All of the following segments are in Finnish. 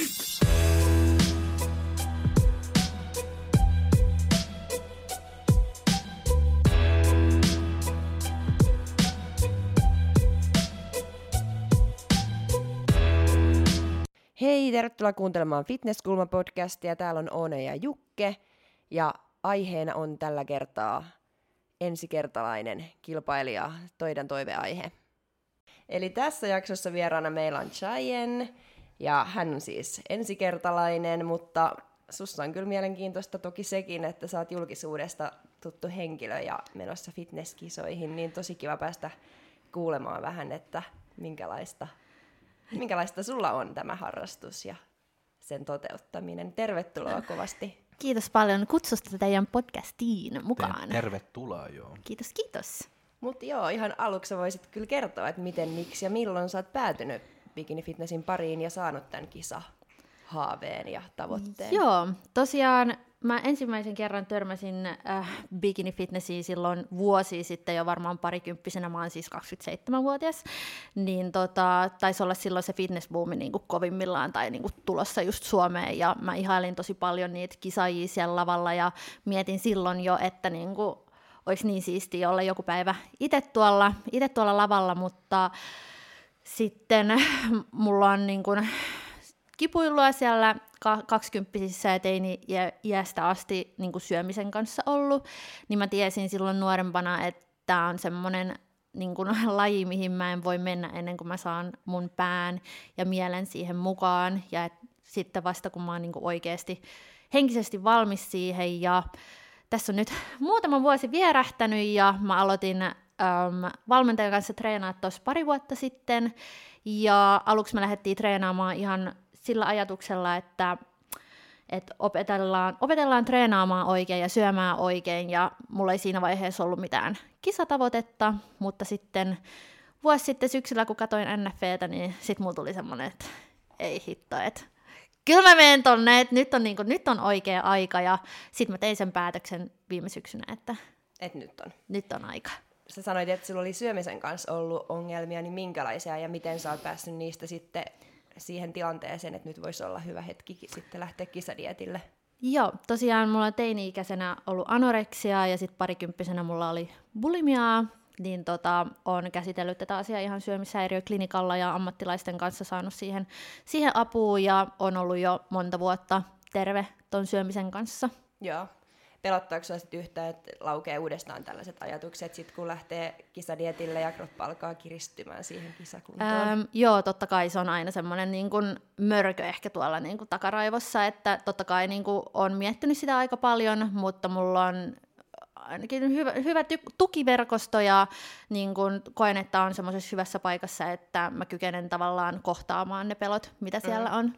Hei, tervetuloa kuuntelemaan Fitnesskulma-podcastia. Täällä on Oone ja Jukke. Ja aiheena on tällä kertaa ensikertalainen kilpailija, toiden toiveaihe. Eli tässä jaksossa vieraana meillä on Chayen, ja hän on siis ensikertalainen, mutta sussa on kyllä mielenkiintoista toki sekin, että sä oot julkisuudesta tuttu henkilö ja menossa fitnesskisoihin, niin tosi kiva päästä kuulemaan vähän, että minkälaista minkälaista sulla on tämä harrastus ja sen toteuttaminen. Tervetuloa kovasti. Kiitos paljon kutsusta teidän podcastiin mukaan. Tervetuloa, joo. Kiitos, kiitos. Mutta joo, ihan aluksi voisit kyllä kertoa, että miten, miksi ja milloin sä oot päätynyt Bikini Fitnessin pariin ja saanut tämän kisa haaveen ja tavoitteen. Joo, tosiaan mä ensimmäisen kerran törmäsin äh, bikini fitnessiin silloin vuosi sitten jo varmaan parikymppisenä, mä oon siis 27-vuotias, niin tota, taisi olla silloin se fitnessboomi niin kuin kovimmillaan tai niin kuin tulossa just Suomeen. Ja mä ihailin tosi paljon niitä kisaajia siellä lavalla. Ja mietin silloin jo, että niin kuin, olisi niin siistiä olla joku päivä itse tuolla, ite tuolla lavalla, mutta sitten mulla on niin kuin kipuilua siellä kaksikymppisissä ja teini iästä asti niin kuin syömisen kanssa ollut, niin mä tiesin silloin nuorempana, että tämä on semmoinen niin kuin, laji, mihin mä en voi mennä ennen kuin mä saan mun pään ja mielen siihen mukaan. Ja et, sitten vasta kun mä oon niin kuin oikeasti henkisesti valmis siihen. Ja tässä on nyt muutama vuosi vierähtänyt ja mä aloitin äm, valmentajan kanssa treenaa tuossa pari vuotta sitten. Ja aluksi me lähdettiin treenaamaan ihan sillä ajatuksella, että että opetellaan, opetellaan treenaamaan oikein ja syömään oikein, ja mulla ei siinä vaiheessa ollut mitään kisatavoitetta, mutta sitten vuosi sitten syksyllä, kun katsoin NFVtä, niin sitten mulla tuli semmoinen, että ei hitto, että kyllä mä menen tonne, että nyt on, niin kuin, nyt on oikea aika, ja sitten mä tein sen päätöksen viime syksynä, että Et nyt on. nyt on aika. Sä sanoit, että sulla oli syömisen kanssa ollut ongelmia, niin minkälaisia ja miten sä oot päässyt niistä sitten siihen tilanteeseen, että nyt voisi olla hyvä hetki sitten lähteä kisadietille? Joo, tosiaan mulla on teini-ikäisenä ollut anoreksia ja sitten parikymppisenä mulla oli bulimiaa, niin tota, on käsitellyt tätä asiaa ihan syömishäiriöklinikalla ja ammattilaisten kanssa saanut siihen, siihen apua ja on ollut jo monta vuotta terve ton syömisen kanssa. Joo pelottaako sinua sitten yhtään, että laukee uudestaan tällaiset ajatukset, sit kun lähtee kisadietille ja kroppa alkaa kiristymään siihen kisakuntoon? Ähm, joo, totta kai se on aina semmoinen niin kuin mörkö ehkä tuolla niin kuin takaraivossa, että totta kai niin kuin on miettinyt sitä aika paljon, mutta mulla on ainakin hyvä, hyvä tukiverkosto ja niin kun koen, että on semmoisessa hyvässä paikassa, että mä kykenen tavallaan kohtaamaan ne pelot, mitä siellä mm. on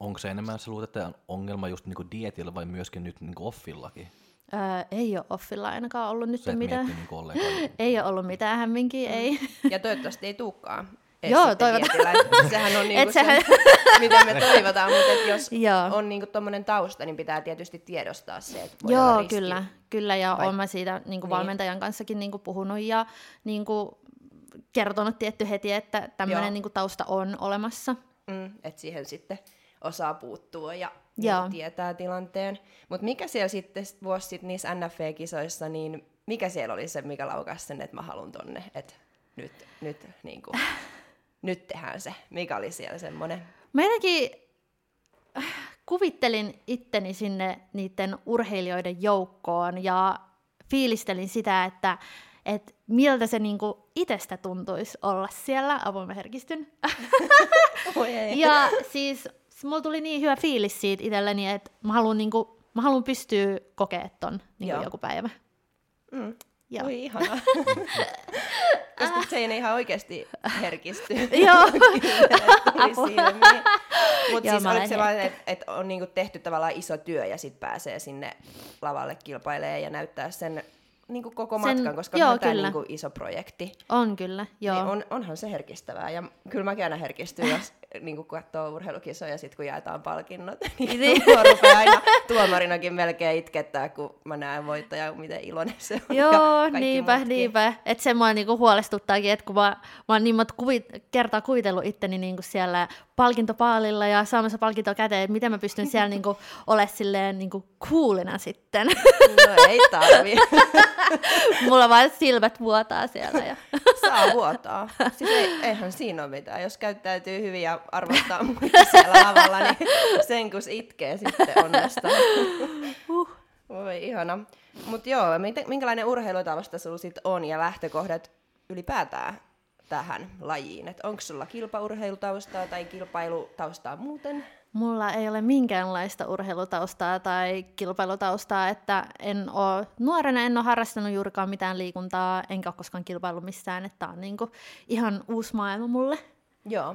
onko se enemmän se luulet, että ongelma just niinku dietillä vai myöskin nyt niinku offillakin? Öö, ei ole offilla ainakaan ollut nyt mitään. Niinku ei ole ollut mitään hämminkiä, ei. Ja toivottavasti ei tulekaan. Joo, toivotaan. Sehän on niinku se, sehän... mitä me toivotaan, mutta jos Joo. on niinku tommonen tausta, niin pitää tietysti tiedostaa se, että voi Joo, kyllä, kyllä, ja Vai... olen mä siitä niinku niin. valmentajan kanssakin niinku puhunut ja niinku kertonut tietty heti, että tämmöinen niinku tausta on olemassa. Mm, että siihen sitten osaa puuttua ja Joo. tietää tilanteen. Mutta mikä siellä sitten vuosi sitten niissä NFV-kisoissa, niin mikä siellä oli se, mikä laukasi sen, että mä haluan tonne, että nyt, nyt, niin kuin, nyt tehdään se. Mikä oli siellä semmoinen? Mä jotenkin äh, kuvittelin itteni sinne niiden urheilijoiden joukkoon ja fiilistelin sitä, että et miltä se niinku itsestä tuntuisi olla siellä. Avoin mä herkistyn. ja siis mulla tuli niin hyvä fiilis siitä itselleni, että mä haluan, niinku, mä haluan pystyä kokemaan ton niinku joku päivä. Mm. Joo. Oi ihanaa. Koska ei ihan oikeasti herkisty. Joo. Mutta siis oliko sellainen, että et on niinku tehty tavallaan iso työ ja sitten pääsee sinne lavalle kilpailemaan ja näyttää sen niinku koko sen, matkan, koska joo, on tämä niinku iso projekti. On kyllä, joo. Niin on, onhan se herkistävää. Ja kyllä mäkin aina herkistyn, jos niin kun katsoo urheilukisoja, sit kun jaetaan palkinnot, niin Niin. mua rupeaa aina tuomarinakin melkein itkettää, kun mä näen voittaja, miten iloinen se on. Joo, niinpä, muutkin. niinpä. Että se mua niinku huolestuttaakin, että kun mä, mä oon niin monta kuvit, kertaa kuvitellut itteni niinku siellä palkintopaalilla ja saamassa palkintoa käteen, että miten mä pystyn siellä niinku olemaan silleen niinku coolina sitten. No ei tarvi. Mulla vaan silmät vuotaa siellä. Ja... Saa vuotaa. Siis ei, eihän siinä ole mitään. Jos käyttäytyy hyvin ja arvostaa muita siellä lavalla, niin sen kun itkee sitten onnestaan. Uh. Voi ihana. Mutta joo, minkälainen urheilutausta sulla sit on ja lähtökohdat ylipäätään tähän lajiin? Onko sulla kilpaurheilutaustaa tai kilpailutaustaa muuten? Mulla ei ole minkäänlaista urheilutaustaa tai kilpailutaustaa, että en oo, nuorena en ole harrastanut juurikaan mitään liikuntaa, enkä ole koskaan kilpailu missään, että tää on niinku ihan uusi maailma mulle. Joo.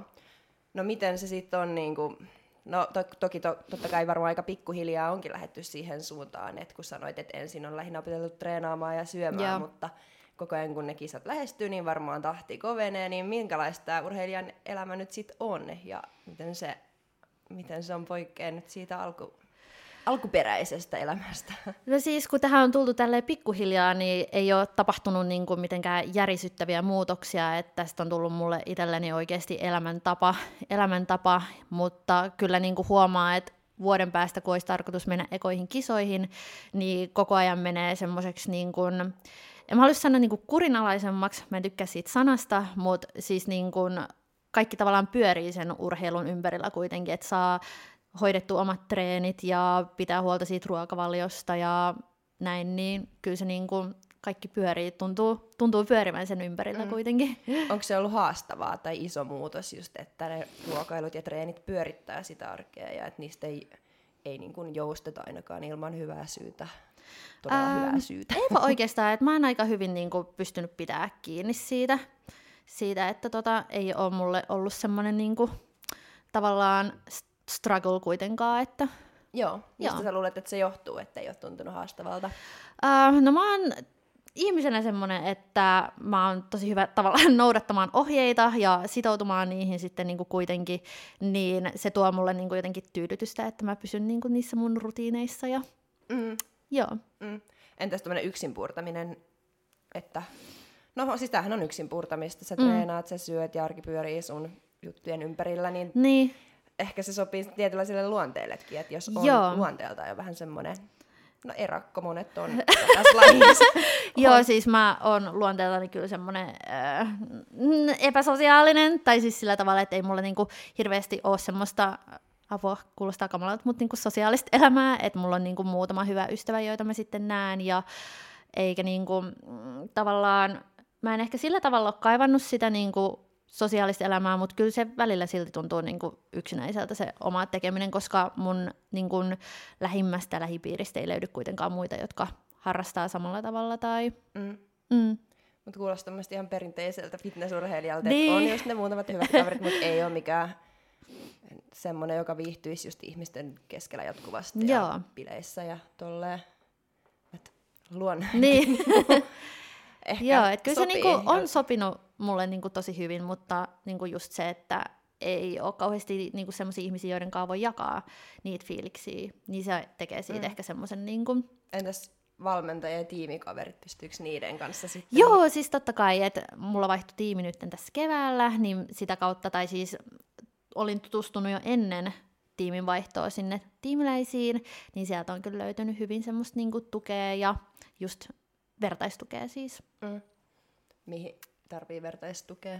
No miten se sitten on niinku... No to, toki to, totta kai varmaan aika pikkuhiljaa onkin lähetty siihen suuntaan, että kun sanoit, että ensin on lähinnä opeteltu treenaamaan ja syömään, Joo. mutta koko ajan kun ne kisat lähestyy, niin varmaan tahti kovenee, niin minkälaista tämä urheilijan elämä nyt sitten on ja miten se, miten se on poikkeannut siitä alku, alkuperäisestä elämästä? No siis, kun tähän on tultu tälleen pikkuhiljaa, niin ei ole tapahtunut niin kuin mitenkään järisyttäviä muutoksia, että tästä on tullut mulle itselleni oikeasti elämäntapa, elämäntapa mutta kyllä niin kuin huomaa, että vuoden päästä, kun olisi tarkoitus mennä ekoihin kisoihin, niin koko ajan menee semmoiseksi niin kuin, en mä halua sanoa niin kuin kurinalaisemmaksi, mä en tykkää siitä sanasta, mutta siis niin kuin kaikki tavallaan pyörii sen urheilun ympärillä kuitenkin, että saa hoidettu omat treenit ja pitää huolta siitä ruokavaliosta ja näin, niin kyllä se niin kuin kaikki pyörii, tuntuu, tuntuu pyörimään sen ympärillä mm. kuitenkin. Onko se ollut haastavaa tai iso muutos just, että ne ruokailut ja treenit pyörittää sitä arkea ja että niistä ei, ei niin kuin jousteta ainakaan ilman hyvää syytä, todella Ähm, hyvää syytä? Eipä oikeastaan, että mä oon aika hyvin niin kuin pystynyt pitää kiinni siitä, siitä että tota, ei ole mulle ollut semmoinen niin kuin, tavallaan st- struggle kuitenkaan, että Joo, mistä Joo. sä luulet, että se johtuu, että ei ole tuntunut haastavalta? Uh, no mä oon ihmisenä semmoinen, että mä oon tosi hyvä tavallaan noudattamaan ohjeita ja sitoutumaan niihin sitten niin kuin kuitenkin, niin se tuo mulle niin kuin jotenkin tyydytystä, että mä pysyn niin kuin niissä mun rutiineissa ja Mm, joo. mm. Entäs tämmöinen yksin puurtaminen, että... No siis tämähän on yksin puurtamista, sä Mm. treenaat, sä syöt ja arki pyörii sun juttujen ympärillä, niin Niin, ehkä se sopii tietynlaiselle luonteellekin, että jos on Joo. luonteeltaan jo vähän semmoinen, no erakko monet on tässä lajissa. Joo, siis mä oon luonteeltani kyllä semmoinen äh, epäsosiaalinen, tai siis sillä tavalla, että ei mulla niinku hirveästi ole semmoista, apua kuulostaa kamalalta, mutta niinku sosiaalista elämää, että mulla on niinku muutama hyvä ystävä, joita mä sitten näen, ja eikä niinku, mm, tavallaan, mä en ehkä sillä tavalla ole kaivannut sitä niinku sosiaalista elämää, mutta kyllä se välillä silti tuntuu niinku yksinäiseltä se oma tekeminen, koska mun niinku lähimmästä lähipiiristä ei löydy kuitenkaan muita, jotka harrastaa samalla tavalla tai... Mm. Mm. Mutta kuulostaa ihan perinteiseltä fitnessurheilijalta, Niin. että on just ne muutamat hyvät kaverit, mutta ei ole mikään semmoinen, joka viihtyisi just ihmisten keskellä jatkuvasti Joo. ja bileissä ja tolleen. Et luon Niin, ehkä joo, että kyllä se niinku on sopinut mulle niinku tosi hyvin, mutta niinku just se, että ei ole kauheasti niinku sellaisia ihmisiä, joiden kanssa voi jakaa niitä fiiliksiä, niin se tekee siitä Mm. ehkä semmoisen niinku... Entäs valmentaja ja tiimikaverit, pystyykö niiden kanssa sitten? Joo, siis totta kai, että mulla vaihtui tiimi nyt tässä keväällä, niin sitä kautta, tai siis olin tutustunut jo ennen tiimin vaihtoa sinne tiimiläisiin, niin sieltä on kyllä löytynyt hyvin semmoista niinku tukea ja just vertaistukea siis. Mm. Mihin tarvii vertaistukea?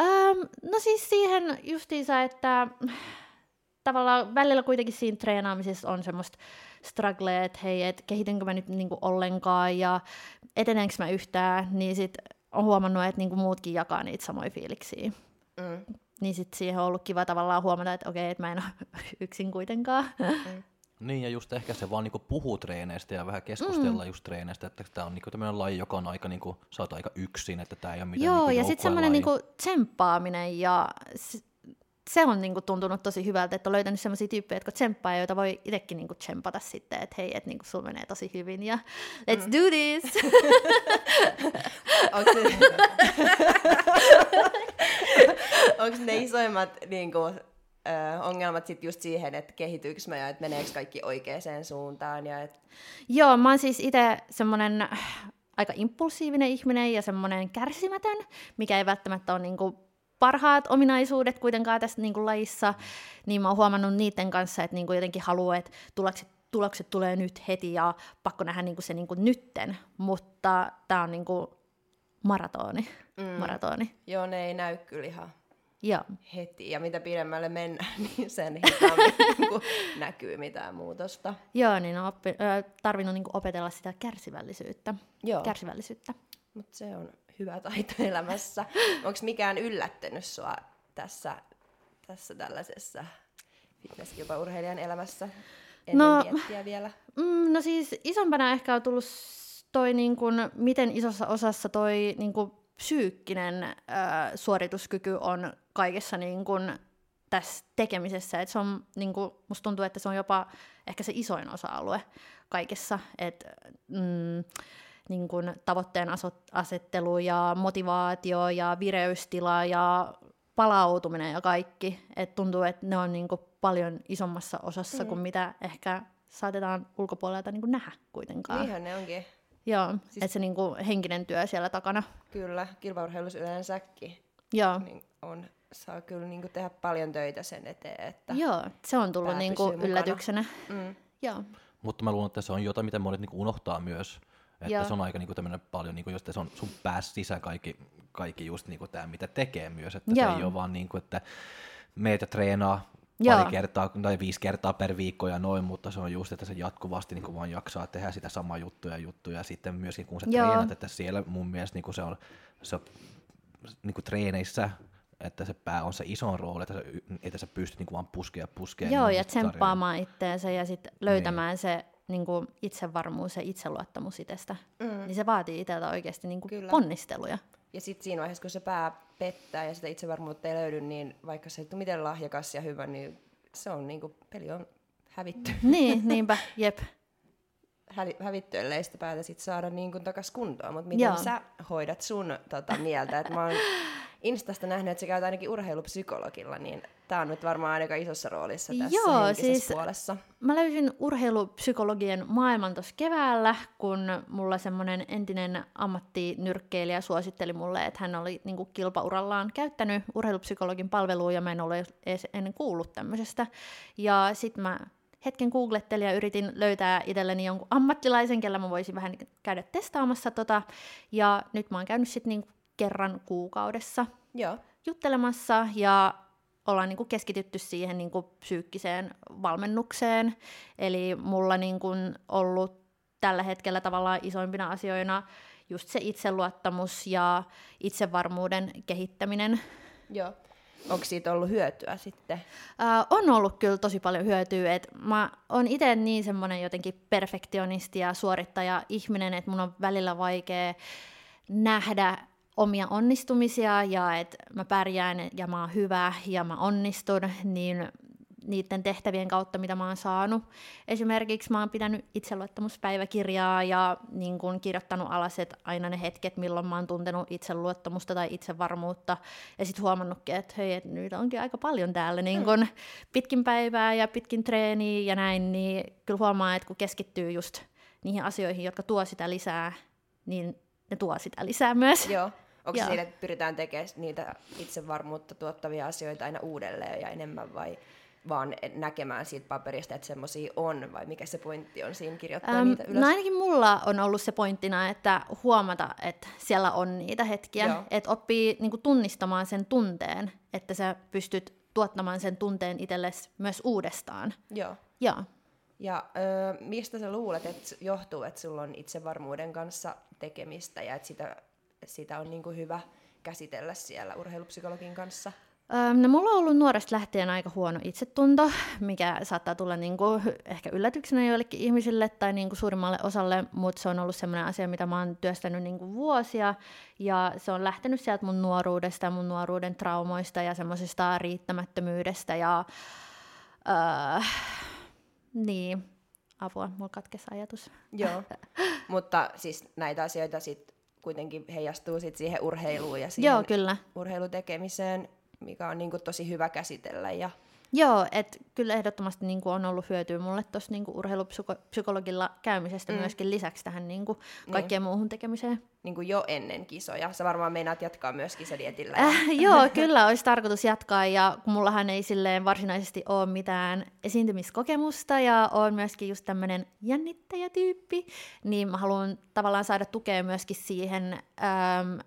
Ähm, no siis siihen justiinsa, että tavallaan välillä kuitenkin siinä treenaamisessa on semmoista strugglea, että hei, et kehitynkö mä nyt niinku ollenkaan ja etenenkö mä yhtään, niin sit on huomannut, että niinku muutkin jakaa niitä samoja fiiliksiä. Mm. Niin sit siihen on ollut kiva tavallaan huomata, että okei, että mä en ole yksin kuitenkaan. Niin, ja just ehkä se vaan niinku puhuu treeneistä ja vähän keskustella mm. just treeneistä, että tämä on niinku tämmöinen laji, joka on aika, niinku, sä oot aika yksin, että tämä ei ole mitään Joo, niinku ja sitten semmoinen niinku tsemppaaminen ja s- se on niinku tuntunut tosi hyvältä, että on löytänyt sellaisia tyyppejä, jotka tsemppaa, joita voi itsekin niinku tsempata sitten, että hei, että niinku sulla menee tosi hyvin ja let's mm. do this! Onko ne isoimmat niin kuin, ö, ongelmat sitten just siihen, että kehittyykö mä ja että meneekö kaikki oikeaan suuntaan? Ja et... Joo, mä oon siis itse semmoinen aika impulsiivinen ihminen ja semmoinen kärsimätön, mikä ei välttämättä ole niinku parhaat ominaisuudet kuitenkaan tässä niinku lajissa, niin mä oon huomannut niiden kanssa, että niinku jotenkin haluaa, että tulokset, tulokset tulee nyt heti ja pakko nähdä niinku se niinku nytten, mutta tämä on niinku maratoni. Mm. maratoni. Joo, ne ei näy kyllä ihan Joo. heti. Ja mitä pidemmälle mennään, niin sen hitaammin niin näkyy mitään muutosta. Joo, niin on oppi, tarvinnut niin opetella sitä kärsivällisyyttä. Joo. Kärsivällisyyttä. Mutta se on hyvä taito elämässä. Onko mikään yllättänyt sua tässä, tässä tällaisessa fitnesskilpaurheilijan elämässä ennen no, miettiä vielä? Mm, no siis isompana ehkä on tullut toi, niin kun, miten isossa osassa toi niin kun, psyykkinen äh, suorituskyky on kaikessa niin kun, tässä tekemisessä. Et se on, niin kun, musta tuntuu, että se on jopa ehkä se isoin osa-alue kaikessa. Et, mm, niin kun, tavoitteen asettelu ja motivaatio ja vireystila ja palautuminen ja kaikki. Et tuntuu, että ne on niin kun, paljon isommassa osassa mm. kuin mitä ehkä saatetaan ulkopuolelta niin nähdä kuitenkaan. Niinhän ne onkin. Joo, siis... että se niinku henkinen työ siellä takana. Kyllä, kilpaurheilussa yleensäkin. Joo. Niin on, saa kyllä niinku tehdä paljon töitä sen eteen, että Joo, se on tullut niinku yllätyksenä. Mm. Joo. Mutta mä luulen, että se on jotain, mitä monet niinku unohtaa myös. Että Joo. se on aika niinku tämmöinen paljon, niinku, jos se on sun päässä sisään kaikki, kaikki just niinku tämä, mitä tekee myös. Että Joo. se ei ole vaan niinku, että meitä treenaa, Joo. pari kertaa tai viisi kertaa per viikko ja noin, mutta se on just, että se jatkuvasti niin vaan jaksaa tehdä sitä samaa juttuja ja juttuja ja sitten myöskin kun sä Joo. treenat, että siellä mun mielestä niin se on, se on niin treeneissä että se pää on se iso rooli, että sä, että sä pystyt niin vaan puskea puskea. Joo, niin ja tsemppaamaan itteensä ja sitten löytämään niin. se niin kuin itsevarmuus ja itseluottamus itsestä. Mm. Niin se vaatii itseltä oikeasti niin kuin ponnisteluja. Ja sitten siinä vaiheessa, kun se pää pettää ja sitä itsevarmuutta ei löydy, niin vaikka se ei ole miten lahjakas ja hyvä, niin se on niinku, peli on hävitty. Niin, niinpä, jep. Hä- hävitty, ellei sitä päätä sit saada niin takas kuntoon. Mutta miten Joo. sä hoidat sun tota, mieltä? Et mä oon Instasta nähnyt, että sä käyt ainakin urheilupsykologilla, niin tämä on nyt varmaan aika isossa roolissa tässä Joo, siis puolessa. Mä löysin urheilupsykologien maailman tuossa keväällä, kun mulla semmoinen entinen ammattinyrkkeilijä suositteli mulle, että hän oli niin kilpaurallaan käyttänyt urheilupsykologin palvelua ja mä en ole edes ennen kuullut tämmöisestä. Ja sitten mä hetken googlettelin ja yritin löytää itselleni jonkun ammattilaisen, kellä mä voisin vähän käydä testaamassa tota. Ja nyt mä oon käynyt sitten niin kerran kuukaudessa Joo. juttelemassa ja ollaan niin kuin keskitytty siihen niin kuin psyykkiseen valmennukseen. Eli mulla niin kuin ollut tällä hetkellä tavallaan isoimpina asioina just se itseluottamus ja itsevarmuuden kehittäminen. Joo. Onko siitä ollut hyötyä sitten? Äh, on ollut kyllä tosi paljon hyötyä. Et mä oon itse niin semmoinen jotenkin perfektionisti ja suorittaja ihminen, että mun on välillä vaikea nähdä omia onnistumisia ja että mä pärjään ja mä oon hyvä ja mä onnistun, niin niiden tehtävien kautta, mitä mä oon saanut. Esimerkiksi mä oon pitänyt itseluottamuspäiväkirjaa ja niin kun kirjoittanut alas, että aina ne hetket, milloin mä oon tuntenut itseluottamusta tai itsevarmuutta, ja sitten huomannutkin, että hei, et nyt onkin aika paljon täällä niin kun pitkin päivää ja pitkin treeniä ja näin, niin kyllä huomaa, että kun keskittyy just niihin asioihin, jotka tuo sitä lisää, niin ne tuo sitä lisää myös. Joo. Onko se siinä, että pyritään tekemään niitä itsevarmuutta tuottavia asioita aina uudelleen ja enemmän vai vaan näkemään siitä paperista, että semmoisia on, vai mikä se pointti on siinä kirjoittaa ähm, niitä ylös? No ainakin mulla on ollut se pointtina, että huomata, että siellä on niitä hetkiä, että oppii niinku tunnistamaan sen tunteen, että sä pystyt tuottamaan sen tunteen itsellesi myös uudestaan. Joo. Joo. Ja ö, mistä sä luulet, että johtuu, että sulla on itsevarmuuden kanssa tekemistä ja että sitä, sitä on niinku hyvä käsitellä siellä urheilupsykologin kanssa? No, mulla on ollut nuoresta lähtien aika huono itsetunto, mikä saattaa tulla niinku ehkä yllätyksenä joillekin ihmisille tai niinku suurimmalle osalle, mutta se on ollut sellainen asia, mitä mä oon työstänyt niinku vuosia, ja se on lähtenyt sieltä mun nuoruudesta, mun nuoruuden traumoista ja semmoisesta riittämättömyydestä, ja öö, niin, apua, mulla katkesi ajatus. Joo, mutta siis näitä asioita sitten kuitenkin heijastuu sit siihen urheiluun ja siihen Joo, kyllä. urheilutekemiseen, mikä on niinku tosi hyvä käsitellä. Ja... Joo, että kyllä ehdottomasti niinku on ollut hyötyä mulle tuossa niinku urheilupsykologilla käymisestä mm. myöskin lisäksi tähän niinku kaikkeen niin. muuhun tekemiseen. Niin kuin jo ennen kisoja. Sä varmaan meinaat jatkaa myös kisadietillä. Äh, joo, kyllä olisi tarkoitus jatkaa ja kun mullahan ei silleen varsinaisesti ole mitään esiintymiskokemusta ja on myöskin just tämmöinen jännittäjätyyppi, niin mä haluan tavallaan saada tukea myöskin siihen ähm,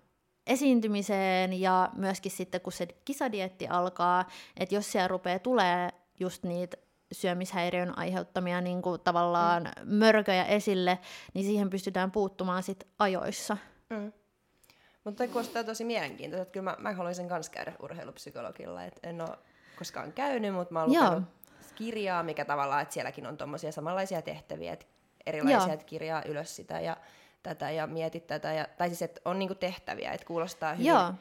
esiintymiseen ja myöskin sitten kun se kisadietti alkaa, että jos siellä rupeaa tulee just niitä syömishäiriön aiheuttamia niin kuin tavallaan mm. mörköjä esille, niin siihen pystytään puuttumaan sit ajoissa. Mm. Mutta kuulostaa tosi mielenkiintoista, että kyllä mä, mä haluaisin myös käydä urheilupsykologilla, että en ole koskaan käynyt, mutta mä oon lukenut kirjaa, mikä tavallaan, että sielläkin on tuommoisia samanlaisia tehtäviä, että erilaisia, että kirjaa ylös sitä ja tätä ja mietit tätä. Ja, tai siis, että on niinku tehtäviä, että kuulostaa hyvin, Joo.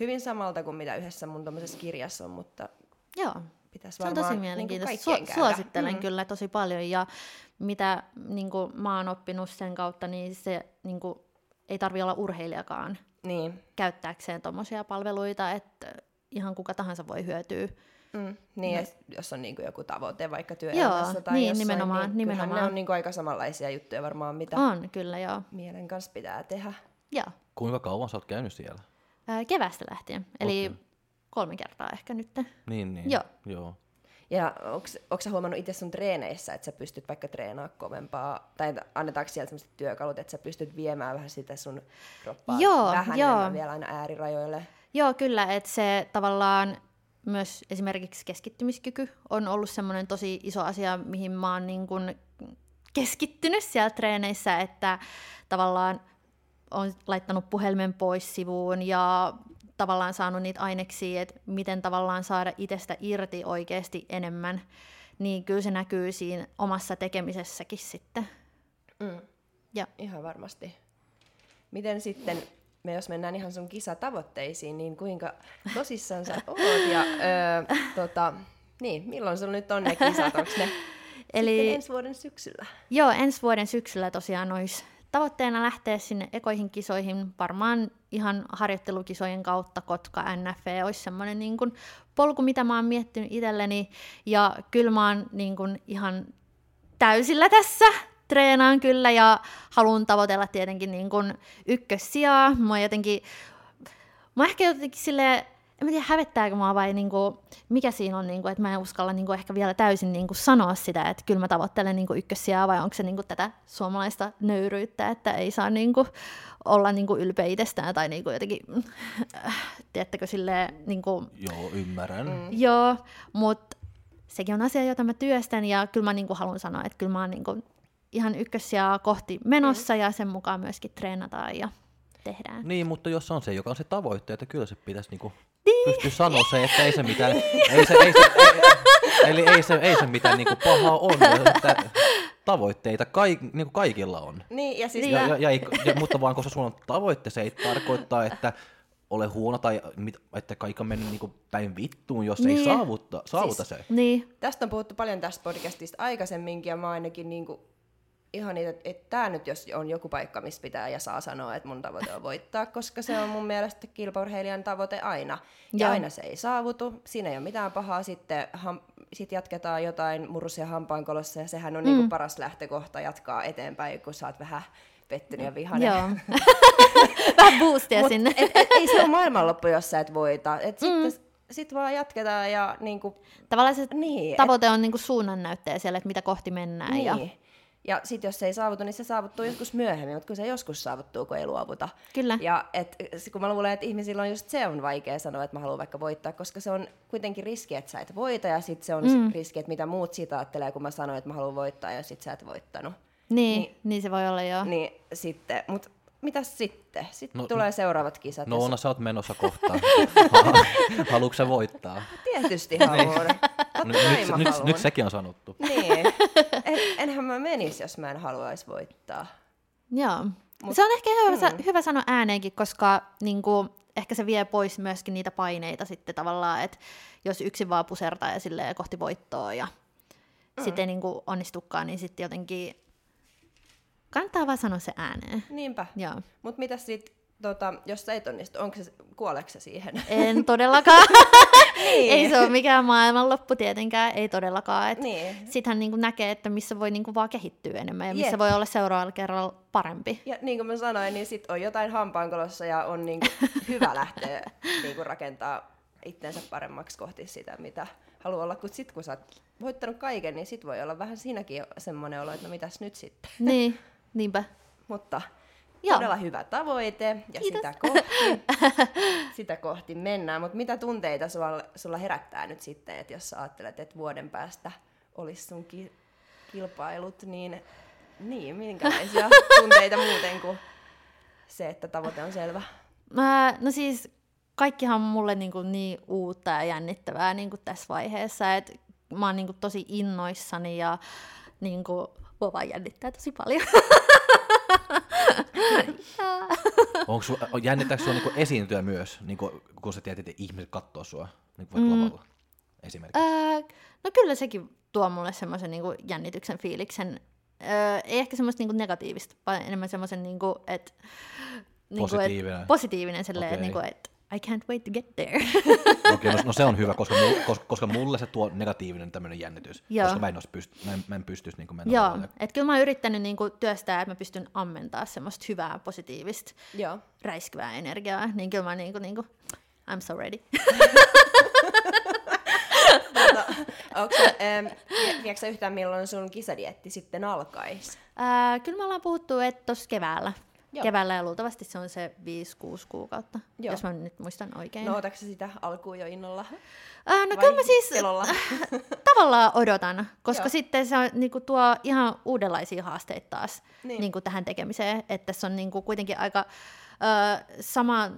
hyvin samalta kuin mitä yhdessä mun kirjassa on, mutta Joo. pitäisi varmaan Se on tosi niinku mielenkiintoista. Niin Su- suosittelen mm. kyllä tosi paljon ja mitä niin kuin mä oon oppinut sen kautta, niin se niin kuin, ei tarvi olla urheilijakaan niin. käyttääkseen tuommoisia palveluita, että ihan kuka tahansa voi hyötyä Mm, niin, no. jos on niin kuin joku tavoite vaikka työelämässä joo, tai niin, jossain, nimenomaan, niin nimenomaan. ne on niin kuin aika samanlaisia juttuja varmaan, mitä on, kyllä, joo. mielen kanssa pitää tehdä. Joo. Kuinka kauan sä oot käynyt siellä? Ää, kevästä lähtien, eli okay. kolme kertaa ehkä nyt. Niin, niin. Joo. joo. Ja onko sä huomannut itse sun treeneissä, että sä pystyt vaikka treenaamaan kovempaa, tai annetaanko sieltä sellaiset työkalut, että sä pystyt viemään vähän sitä sun kroppaa joo, vähän joo. enemmän vielä aina äärirajoille? Joo, kyllä, että se tavallaan myös esimerkiksi keskittymiskyky on ollut semmoinen tosi iso asia, mihin mä oon niin kun keskittynyt siellä treeneissä, että tavallaan on laittanut puhelimen pois sivuun ja tavallaan saanut niitä aineksia, että miten tavallaan saada itsestä irti oikeasti enemmän, niin kyllä se näkyy siinä omassa tekemisessäkin sitten. Mm. Ja. Ihan varmasti. Miten sitten me jos mennään ihan sun kisatavoitteisiin, niin kuinka tosissaan sä oot ja öö, tota, niin, milloin sulla nyt on ne kisat, onko ne Eli, ensi vuoden syksyllä? Joo, ensi vuoden syksyllä tosiaan olisi tavoitteena lähteä sinne ekoihin kisoihin, varmaan ihan harjoittelukisojen kautta Kotka NFV olisi semmoinen niin kuin polku, mitä mä oon miettinyt itselleni, ja kyllä mä oon niin kuin ihan täysillä tässä, treenaan kyllä ja haluan tavoitella tietenkin niin kuin ykkössijaa. Mä jotenkin, mä ehkä jotenkin sille en mä tiedä hävettääkö mua vai niinku, mikä siinä on, niinku, että mä en uskalla niinku, ehkä vielä täysin niinku, sanoa sitä, että kyllä mä tavoittelen niinku, ykkössijaa vai onko se niinku, tätä suomalaista nöyryyttä, että ei saa niinku, olla niinku, ylpeä itsestään tai niinku, jotenkin, äh, tiedättekö silleen... Niinku, joo, ymmärrän. Mm. Joo, mutta sekin on asia, jota mä työstän ja kyllä mä niinku, haluan sanoa, että kyllä mä oon niinku, ihan ykkössiä kohti menossa mm. ja sen mukaan myöskin treenataan ja tehdään. Niin, mutta jos on se, joka on se tavoitte, että kyllä se pitäisi niinku niin. pystyä sanoa se, että ei se mitään, ei se, ei se, ei, eli ei se, ei se mitään niinku pahaa on, että tavoitteita kaik, niinku kaikilla on. Niin, ja siis ja, ja, ja, ja, mutta vaan koska sulla on tavoitte, se ei tarkoittaa, että ole huono tai että kaikki on mennyt niin päin vittuun, jos niin. ei saavutta, saavuta siis, se. Niin. Tästä on puhuttu paljon tästä podcastista aikaisemminkin ja mä ainakin niin kuin ihan niitä, että, että tämä nyt jos on joku paikka, missä pitää ja saa sanoa, että mun tavoite on voittaa, koska se on mun mielestä kilpaurheilijan tavoite aina. Ja, ja aina se ei saavutu, siinä ei ole mitään pahaa, sitten ham, sit jatketaan jotain murusia hampaankolossa ja sehän on niinku mm. niinku paras lähtökohta jatkaa eteenpäin, kun sä oot vähän pettynyt ja vihainen. Joo. vähän boostia Mut sinne. Et, et, ei se ole maailmanloppu, jos sä et voita. Et mm. sitten sit vaan jatketaan ja niinku... Tavallaan se niin, tavoite et... on niinku suunnannäyttäjä siellä, että mitä kohti mennään. Niin. Ja... Ja sitten jos se ei saavutu, niin se saavuttuu joskus myöhemmin, mutta kun se joskus saavuttuu, kun ei luovuta. Kyllä. Ja et, kun mä luulen, että ihmisillä on just se on vaikea sanoa, että mä haluan vaikka voittaa, koska se on kuitenkin riski, että sä et voita, ja sitten se on mm. riski, että mitä muut siitä ajattelee, kun mä sanoin, että mä haluan voittaa, ja sitten sä et voittanut. Niin, niin, niin se voi olla joo. Niin sitten, mutta mitäs sitten? Sitten no, tulee seuraavat kisat. No Oona, sä oot menossa kohtaan. Haluatko sä voittaa? Tietysti haluan. nyt, nyt, nyt, nyt sekin on sanottu. Niin. En, enhän mä menisi, jos mä en haluaisi voittaa. Joo. Mut, se on ehkä hyvä, mm. hyvä sanoa ääneenkin, koska niin kuin, ehkä se vie pois myöskin niitä paineita sitten tavallaan, että jos yksin vaan pusertaa ja silleen kohti voittoa ja mm. sitten ei niin kuin onnistukaan, niin sitten jotenkin kannattaa vaan sanoa se ääneen. Niinpä. Mutta mitä sitten, tota, jos sä et onnistu, onko se, kuoleeko se siihen? En todellakaan. niin. Ei se ole mikään maailmanloppu tietenkään, ei todellakaan. Et niin. Sittenhän niinku näkee, että missä voi niinku vaan kehittyä enemmän ja missä Jep. voi olla seuraavalla kerralla parempi. Ja niin kuin mä sanoin, niin sit on jotain hampaankolossa ja on niinku hyvä lähteä niinku rakentaa itsensä paremmaksi kohti sitä, mitä haluaa olla. Kun sit kun sä oot voittanut kaiken, niin sit voi olla vähän siinäkin semmoinen olo, että no mitäs nyt sitten. Niin, niinpä. Mutta Joo. Todella hyvä tavoite ja sitä kohti, sitä kohti mennään. Mutta mitä tunteita sulla, sulla herättää nyt sitten, että jos sä ajattelet, että vuoden päästä olisi sun ki- kilpailut, niin, niin minkälaisia tunteita muuten kuin se, että tavoite on selvä? Mä, no siis kaikkihan on mulle niin, kuin niin uutta ja jännittävää niin kuin tässä vaiheessa, että mä oon niin kuin tosi innoissani ja niin kuin, vaan jännittää tosi paljon. Onko su, jännittääkö sinua niinku esiintyä myös, niinku, kun sä tiedät, että ihmiset katsoo sua niinku vaikka mm. lavalla esimerkiksi? Öö, no kyllä sekin tuo mulle semmoisen niinku jännityksen fiiliksen. Öö, ei ehkä semmoista niinku negatiivista, vaan enemmän semmoisen, niinku, että... Niinku, positiivinen. Et, positiivinen okay. niinku, että I can't wait to get there. Okei, okay, no, no se on hyvä, koska, mul, koska, koska mulle se tuo negatiivinen tämmöinen jännitys, Joo. koska mä en, pyst, mä en, mä en pystyisi niin mennä Joo, että kyllä mä oon yrittänyt niin kuin, työstää, että mä pystyn ammentaa semmoista hyvää, positiivista, Joo. räiskyvää energiaa, niin kyllä mä niin kuin, niin kuin, I'm so ready. tota, tiedätkö yhtään milloin sun kisadietti sitten alkaisi? Äh, kyllä me ollaan puhuttu, että tuossa keväällä. Joo. keväällä ja luultavasti se on se 5-6 kuukautta, Joo. jos mä nyt muistan oikein. No otatko sitä alkuun jo innolla? Äh, no Vai kyllä mä siis tavallaan odotan, koska Joo. sitten se on, niin kuin, tuo ihan uudenlaisia haasteita taas niin. Niin kuin, tähän tekemiseen, että se on niin kuin, kuitenkin aika äh, sama,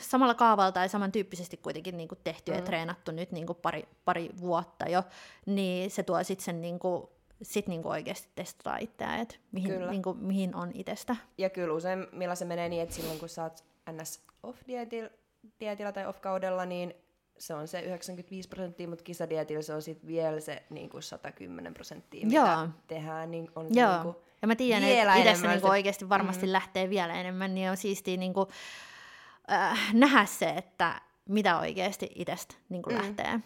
samalla kaavalla tai samantyyppisesti kuitenkin niin kuin tehty mm. ja treenattu nyt niin kuin pari, pari vuotta jo, niin se tuo sitten sen niin kuin, sitten niinku oikeasti testata itseään, että mihin, niinku, mihin on itsestä. Ja kyllä usein, millä se menee niin, että silloin kun sä oot ns. off-dietillä tai off-kaudella, niin se on se 95 prosenttia, mutta kisadietillä se on sitten vielä se niin kuin 110 prosenttia, mitä Joo. tehdään. Niin on Joo. Niin kuin ja mä tiedän, että itse niin oikeasti varmasti mm. lähtee vielä enemmän, niin on siistiä niin kuin, äh, nähdä se, että mitä oikeasti itsestä niin kuin mm. lähtee.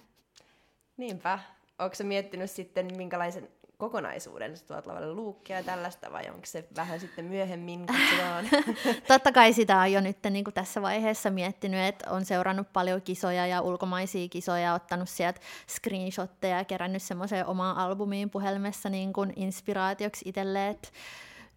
Niinpä. Onko se miettinyt sitten, minkälaisen kokonaisuuden, sä tuot lavalle luukkia ja tällaista, vai onko se vähän sitten myöhemmin katsotaan? Totta kai sitä on jo nyt niin kuin tässä vaiheessa miettinyt, että on seurannut paljon kisoja ja ulkomaisia kisoja, ottanut sieltä screenshotteja ja kerännyt semmoiseen omaan albumiin puhelimessa niin kuin inspiraatioksi itselle, että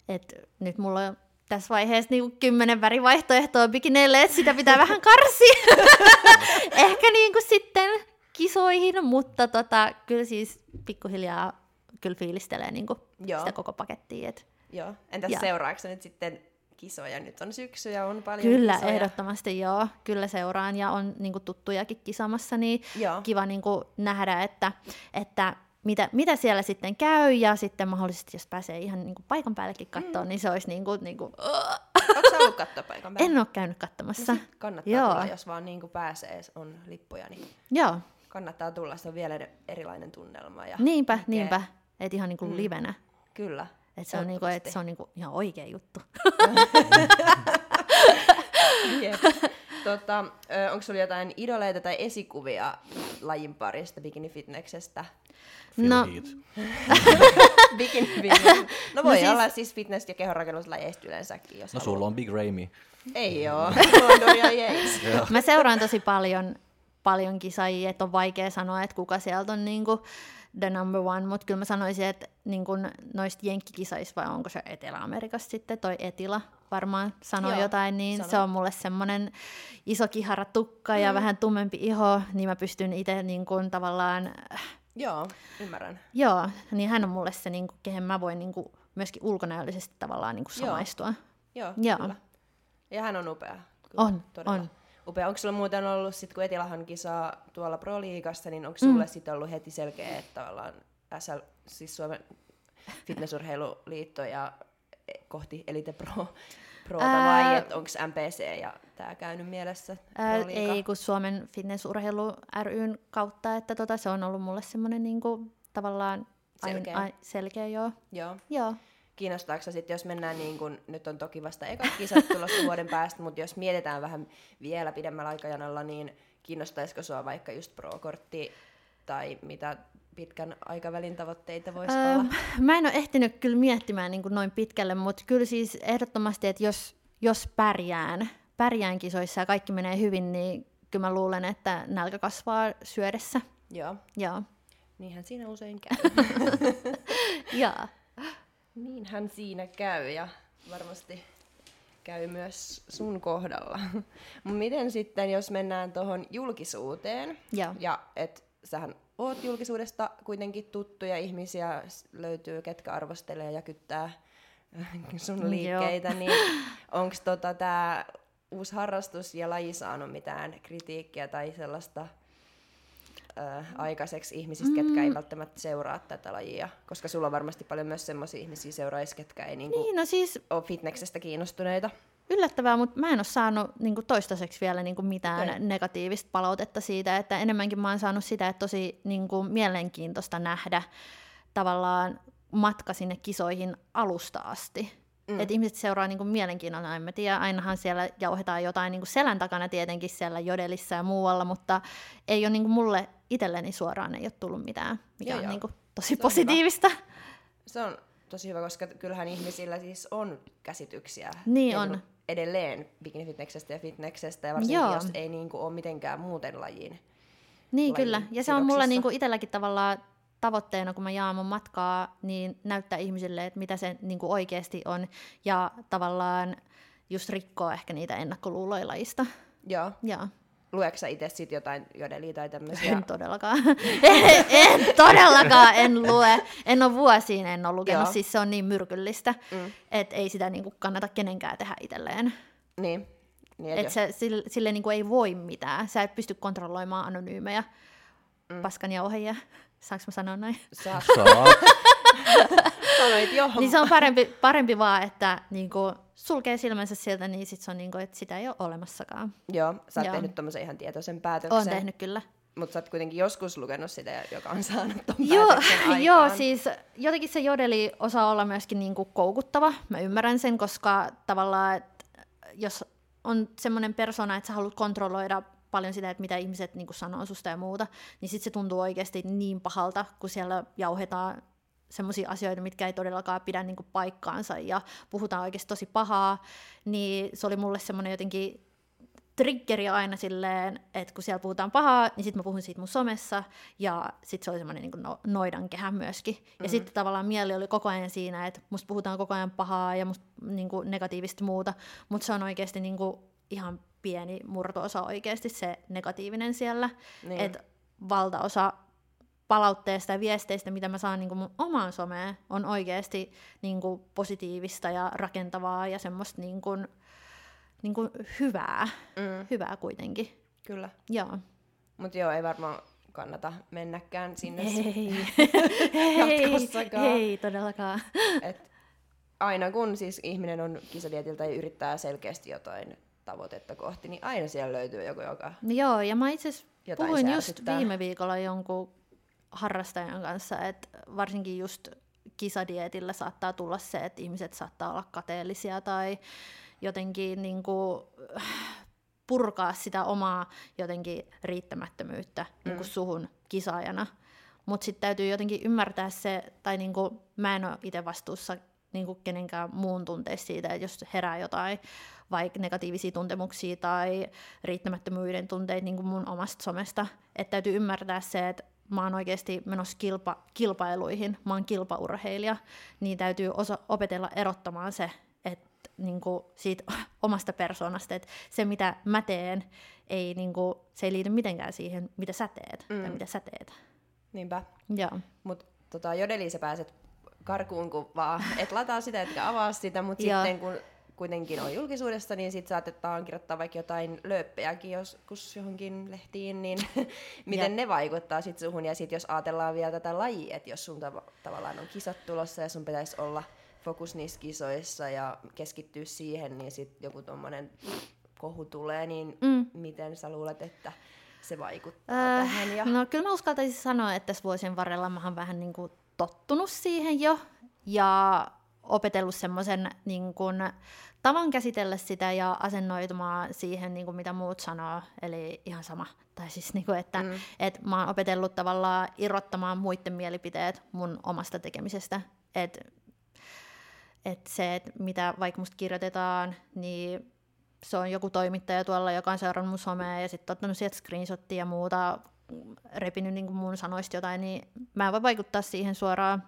et nyt mulla on tässä vaiheessa niin kymmenen värivaihtoehtoa bikineille, että sitä pitää vähän karsia. Ehkä niin kuin sitten kisoihin, mutta tota, kyllä siis pikkuhiljaa kyllä fiilistelee niin kuin Joo. sitä koko pakettia. Et, joo. Entäs ja. seuraako nyt sitten kisoja? Nyt on syksy ja on paljon Kyllä, kisoja. ehdottomasti joo. Kyllä seuraan ja on niin kuin, tuttujakin kisamassa, niin joo. kiva niin kuin, nähdä, että, että mitä, mitä siellä sitten käy, ja sitten mahdollisesti, jos pääsee ihan niin kuin paikan päällekin katsoa, mm. niin se olisi niin kuin... Niin kuin Onko ollut katsoa paikan päällä? En ole käynyt katsomassa. No kannattaa Joo. tulla, jos vaan niin kuin pääsee, on lippuja, niin Joo. kannattaa tulla, se on vielä erilainen tunnelma. Ja niinpä, tekee... niinpä. Et ihan niinku mm. livenä. Kyllä. Et se on, niinku, et se on niinku ihan oikea juttu. yep. tota, onko sulla jotain idoleita tai esikuvia lajin parista bikinifitneksestä? No, bikini fitness. No voi no siis... olla siis fitness- ja kehonrakennuslajeista yleensäkin. Jos no haluaa. sulla on Big Ramy. Ei oo. Mä seuraan tosi paljon, paljon kisajia, että on vaikea sanoa, että kuka sieltä on niinku the number one, mutta kyllä mä sanoisin, että niin kun noista jenkkikisaista vai onko se Etelä-Amerikassa sitten, toi Etila varmaan sanoi Joo, jotain, niin sano. se on mulle semmoinen iso kihara tukka mm. ja vähän tummempi iho, niin mä pystyn itse niin kun tavallaan... Äh, Joo, ymmärrän. Joo, niin hän on mulle se, niin kun, kehen mä voin niin kun, myöskin ulkonäöllisesti tavallaan niin kun samaistua. Joo. Joo, Joo. kyllä. Ja hän on upea. Kyllä, On, todella. on. Upea. Onko sulla muuten ollut, sit kun Etilahan kisaa tuolla Pro-liigassa, niin onko sulle Mm. sitten ollut heti selkeä, että tavallaan SL, siis Suomen fitnessurheiluliitto ja kohti Elite Pro, Prota Ää, vai onko MPC ja tämä käynyt mielessä? Ää, ei, kun Suomen fitnessurheilu ryn kautta, että tota, se on ollut mulle semmoinen niinku, tavallaan ain- Selkeä. ai- selkeä joo. Joo. joo. Kiinnostaako sitten, jos mennään niin kuin, nyt on toki vasta ekat kisat tulossa vuoden päästä, mutta jos mietitään vähän vielä pidemmällä aikajanalla, niin kiinnostaisiko sua vaikka just pro-kortti tai mitä pitkän aikavälin tavoitteita voisi Öö, olla? mä en ole ehtinyt kyllä miettimään niin kuin noin pitkälle, mutta kyllä siis ehdottomasti, että jos, jos pärjään, pärjään kisoissa ja kaikki menee hyvin, niin kyllä mä luulen, että nälkä kasvaa syödessä. Joo, Joo. niinhän siinä usein käy. Joo. Niinhän siinä käy ja varmasti käy myös sun kohdalla. Mut Miten sitten, jos mennään tuohon julkisuuteen, Joo. ja et sähän oot julkisuudesta kuitenkin tuttuja ihmisiä, löytyy ketkä arvostelee ja kyttää sun Joo. liikkeitä, niin onko tota tää uusi harrastus ja laji saanut mitään kritiikkiä tai sellaista ö, aikaiseksi ihmisistä, ketkä ei välttämättä seuraa tätä lajia? Koska sulla on varmasti paljon myös semmoisia ihmisiä seuraajissa, ketkä ei niinku Niin, no siis ole fitneksestä kiinnostuneita. yllättävää, mutta mä en ole saanut niin kuin toistaiseksi vielä niin kuin mitään Okei. negatiivista palautetta siitä, että enemmänkin mä oon saanut sitä, että tosi niin kuin mielenkiintoista nähdä tavallaan matka sinne kisoihin alusta asti. Mm. Mm. Että ihmiset seuraa niin kuin mielenkiinnolla, en mä tiedä, ainahan siellä jauhetaan jotain niin kuin selän takana tietenkin siellä jodelissa ja muualla, mutta ei ole niin kuin mulle itselleni suoraan ei ole tullut mitään, mikä Joo, on joo. niin kuin Se tosi on positiivista. Se on tosi hyvä, koska kyllähän ihmisillä siis on käsityksiä Niin on. edelleen bikinifitneksestä ja fitneksestä, ja varsinkin Joo. jos ei niinku ole mitenkään muuten lajiin. Niin lajin kyllä, ja se on mulla sidoksissa. niinku itselläkin tavallaan tavoitteena, kun mä jaan mun matkaa, niin näyttää ihmisille, että mitä se niinku oikeasti on, ja tavallaan just rikkoa ehkä niitä ennakkoluuloja lajista. Joo. Joo, Lueeko sä itse sit jotain jodelia tai tämmöisiä? en todellakaan. en, en todellakaan, en lue. En ole vuosiin, en ole lukenut, Joo. siis se on niin myrkyllistä, Mm. että ei sitä niinku kannata kenenkään tehdä itselleen. Niin. niin et Että se, sille, sille niinku ei voi mitään. Sä et pysty kontrolloimaan anonyymejä mm. paskanjauhajia. Saanko mä sanoa Saa. sanoit jo. Niin se on parempi, parempi vaan, että niinku, sulkee silmänsä sieltä, niin sit se on niinku, että sitä ei ole olemassakaan. Joo, sä oot Joo. tehnyt tommosen ihan tietoisen päätöksen. Olen tehnyt kyllä. Mutta sä oot kuitenkin joskus lukenut sitä, joka on saanut ton Joo, aikaan. joo, siis jotenkin se jodeli osaa olla myöskin niinku koukuttava. Mä ymmärrän sen, koska tavallaan, että jos on semmoinen persona, että sä haluat kontrolloida paljon sitä, että mitä ihmiset niinku sanoo susta ja muuta, niin sitten se tuntuu oikeasti niin pahalta, kun siellä jauhetaan semmoisia asioita, mitkä ei todellakaan pidä niinku paikkaansa ja puhutaan oikeasti tosi pahaa, niin se oli mulle semmoinen jotenkin triggeri aina silleen, että kun siellä puhutaan pahaa, niin sitten mä puhun siitä mun somessa, ja sitten se oli semmoinen niin no, noidankehä myöskin. Ja Mhm. sitten tavallaan mieli oli koko ajan siinä, että musta puhutaan koko ajan pahaa ja musta niin kuin, negatiivista muuta, mutta se on oikeasti niin kuin, ihan pieni murtoosa oikeasti se negatiivinen siellä. Niin. Että valtaosa palautteesta ja viesteistä, mitä mä saan niin kuin mun omaan someen, on oikeasti niin kuin positiivista ja rakentavaa ja semmoista niin kuin, niin kuin hyvää. Mm, Hyvää kuitenkin. kyllä. Joo. Mutta joo, ei varmaan kannata mennäkään sinne. Ei, ei, Jatkossakaan. ei todellakaan. Et aina kun siis ihminen on kisadietiltä ja yrittää selkeästi jotain tavoitetta kohti, niin aina siellä löytyy joku, joka... No joo, ja mä itse puhuin just viime viikolla jonkun harrastajan kanssa, että varsinkin just kisadietillä saattaa tulla se, että ihmiset saattaa olla kateellisia tai jotenkin niin kuin, purkaa sitä omaa jotenkin riittämättömyyttä mm. niin kuin suhun kisaajana. Mutta sitten täytyy jotenkin ymmärtää se, tai niin kuin, mä en ole itse vastuussa niin kuin kenenkään muun tunteista siitä, että jos herää jotain vaikka negatiivisia tuntemuksia tai riittämättömyyden tunteita niin kuin mun omasta somesta, että täytyy ymmärtää se, että mä oon oikeasti menossa kilpa, kilpailuihin, mä oon kilpaurheilija, niin täytyy osa, opetella erottamaan se, että niin kuin siitä omasta persoonasta, että se mitä mä teen, ei, niin kuin, se ei liity mitenkään siihen, mitä sä teet mm. tai mitä sä teet. Niinpä. Joo. Mutta tota, jodeliin sä pääset karkuun, kun vaan et lataa sitä, etkä avaa sitä, mutta sitten kun kuitenkin on julkisuudessa, niin sitten saatetaan kirjoittaa vaikka jotain lööppejäkin joskus johonkin lehtiin, niin miten ja. ne vaikuttaa sitten suhun. Ja sitten jos ajatellaan vielä tätä lajia, että jos sun tav- tavallaan on kisat tulossa ja sun pitäisi olla fokus niissä kisoissa ja keskittyä siihen, niin sitten joku tuommoinen kohu tulee, niin mm. miten sä luulet, että se vaikuttaa äh, tähän? Ja... No kyllä mä uskaltaisin sanoa, että tässä vuosien varrella mä oon vähän niin kuin tottunut siihen jo ja opetellut semmoisen niin tavan käsitellä sitä ja asennoitumaan siihen, niin kuin mitä muut sanoo, eli ihan sama. Tai siis, niin kuin, että mm. et mä oon opetellut tavallaan irrottamaan muiden mielipiteet mun omasta tekemisestä. Että et se, että mitä vaikka musta kirjoitetaan, niin se on joku toimittaja tuolla, joka on seurannut mun somea ja sitten ottanut sieltä screenshottia ja muuta, repinyt niin kuin mun sanoista jotain, niin mä en voi vaikuttaa siihen suoraan.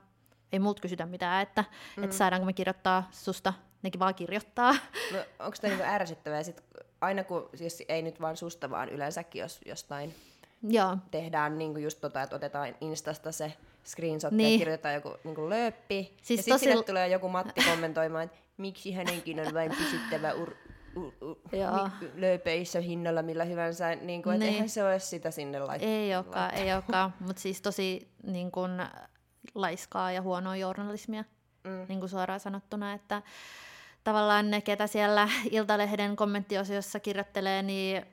Ei muut kysytä mitään, että, mm. että saadaanko me kirjoittaa susta, nekin vaan kirjoittaa. No, onko tämä niin ärsyttävää, sit aina kun, siis ei nyt vaan susta, vaan yleensäkin, jos jostain Joo. tehdään niin kuin just tota, että otetaan Instasta se screenshot niin. ja kirjoitetaan joku niin kuin lööppi, siis ja sitten tosi... tulee joku Matti kommentoimaan, että miksi hänenkin on vain pysyttävä ur- lööpeissä hinnalla millä hyvänsä, niin kuin, niin. eihän se ole sitä sinne laittaa. Ei olekaan, ei olekaan, mutta siis tosi niin kuin, laiskaa ja huonoa journalismia, mm. niin kuin suoraan sanottuna, että tavallaan ne, ketä siellä Iltalehden kommenttiosiossa kirjoittelee, niin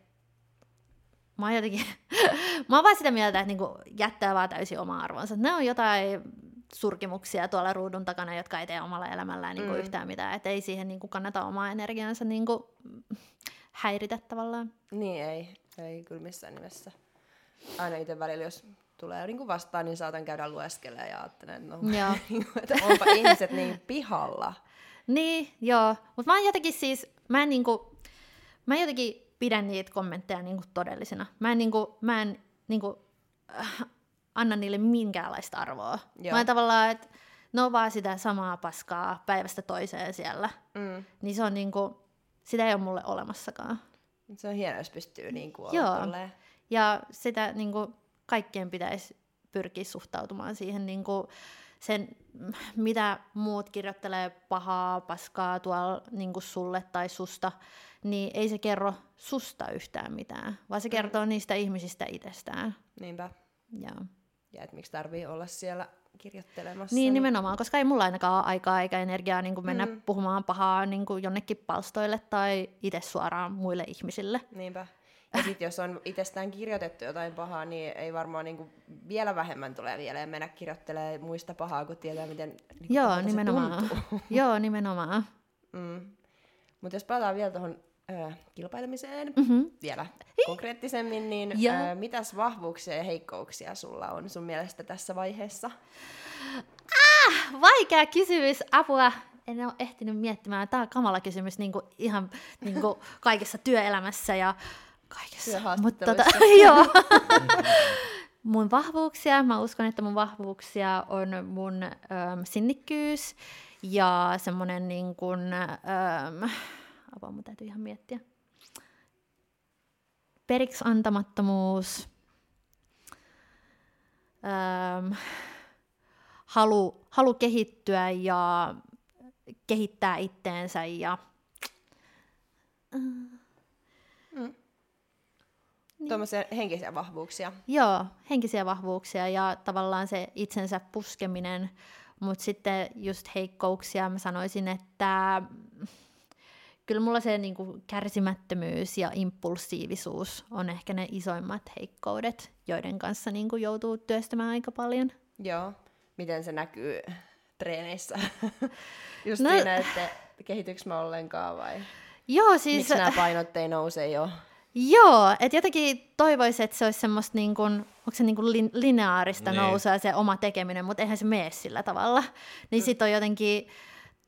mä oon jotenkin, mä oon vaan sitä mieltä, että niinku jättää vaan täysin oma arvonsa. Ne on jotain surkimuksia tuolla ruudun takana, jotka ei tee omalla elämällään niin kuin mm. yhtään mitään. Että ei siihen niin kuin kannata omaa energiansa niin kuin häiritä tavallaan. Niin ei, ei kyllä missään nimessä. Aina itse välillä, jos tulee niin kuin vastaan, niin saatan käydä lueskelemaan ja ajattelen, että, no, niinku, että onpa ihmiset niin pihalla. Niin, joo. Mutta mä jotenkin siis, mä en, niin kuin, mä jotenkin pidän niitä kommentteja niin kuin todellisena. Mä en, niin kuin, mä en niin kuin, äh, anna niille minkäänlaista arvoa. Joo. Mä tavallaan, että ne on vaan sitä samaa paskaa päivästä toiseen siellä. Mm. Niin se on niinku, sitä ei ole mulle olemassakaan. Se on hienoa, jos pystyy niinku Joo. Ja sitä niinku, kaikkien pitäisi pyrkiä suhtautumaan siihen niinku, sen, mitä muut kirjoittelee pahaa, paskaa tuolla niinku sulle tai susta, niin ei se kerro susta yhtään mitään, vaan se mm. kertoo niistä ihmisistä itsestään. Niinpä. Joo ja että miksi tarvii olla siellä kirjoittelemassa. Niin nimenomaan, koska ei mulla ainakaan ole aikaa eikä energiaa niin kuin mennä mm. puhumaan pahaa niin kuin jonnekin palstoille tai itse suoraan muille ihmisille. Niinpä. Ja sitten jos on itsestään kirjoitettu jotain pahaa, niin ei varmaan niin kuin vielä vähemmän tule vielä mennä kirjoittelemaan muista pahaa, kun tietää, miten niin Joo, nimenomaan. Joo, nimenomaan. Mm. Mutta jos palataan vielä tuohon äh, kilpailemiseen mm-hmm. vielä konkreettisemmin, niin äh, mitäs vahvuuksia ja heikkouksia sulla on sun mielestä tässä vaiheessa? Ah, vaikea kysymys, apua. En ole ehtinyt miettimään. Tämä on kamala kysymys niin kuin ihan niin kuin kaikessa työelämässä ja kaikessa. Mutta tota, joo. mun vahvuuksia, mä uskon, että mun vahvuuksia on mun ähm, sinnikkyys ja semmoinen niin kuin, ähm, apua, mun täytyy ihan miettiä. Periksi antamattomuus, ähm, halu, halu kehittyä ja kehittää itteensä ja mm. Niin. Tuommoisia henkisiä vahvuuksia. Joo, henkisiä vahvuuksia ja tavallaan se itsensä puskeminen, mutta sitten just heikkouksia mä sanoisin, että kyllä mulla se niin kuin, kärsimättömyys ja impulsiivisuus on ehkä ne isoimmat heikkoudet, joiden kanssa niin kuin, joutuu työstämään aika paljon. Joo. Miten se näkyy treeneissä? Just no, siinä, että kehityks mä ollenkaan vai? Joo, siis... Miksi nämä painot ei nouse jo? Joo, että jotenkin toivoisin, että se olisi semmoista niin kuin, onko se niin kuin lineaarista niin. nousua se oma tekeminen, mutta eihän se mene sillä tavalla. Niin mm. sitten on jotenkin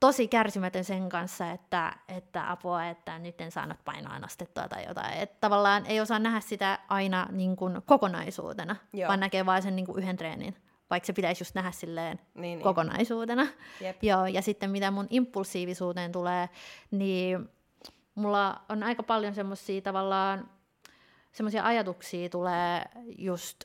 tosi kärsimätön sen kanssa, että, että apua, että nyt en saanut painoa nostettua tai jotain. Että tavallaan ei osaa nähdä sitä aina niin kuin kokonaisuutena, Joo. vaan näkee vain sen niin kuin yhden treenin vaikka se pitäisi just nähdä silleen niin, niin. kokonaisuutena. Jep. Joo, ja sitten mitä mun impulsiivisuuteen tulee, niin mulla on aika paljon semmoisia tavallaan, semmoisia ajatuksia tulee just,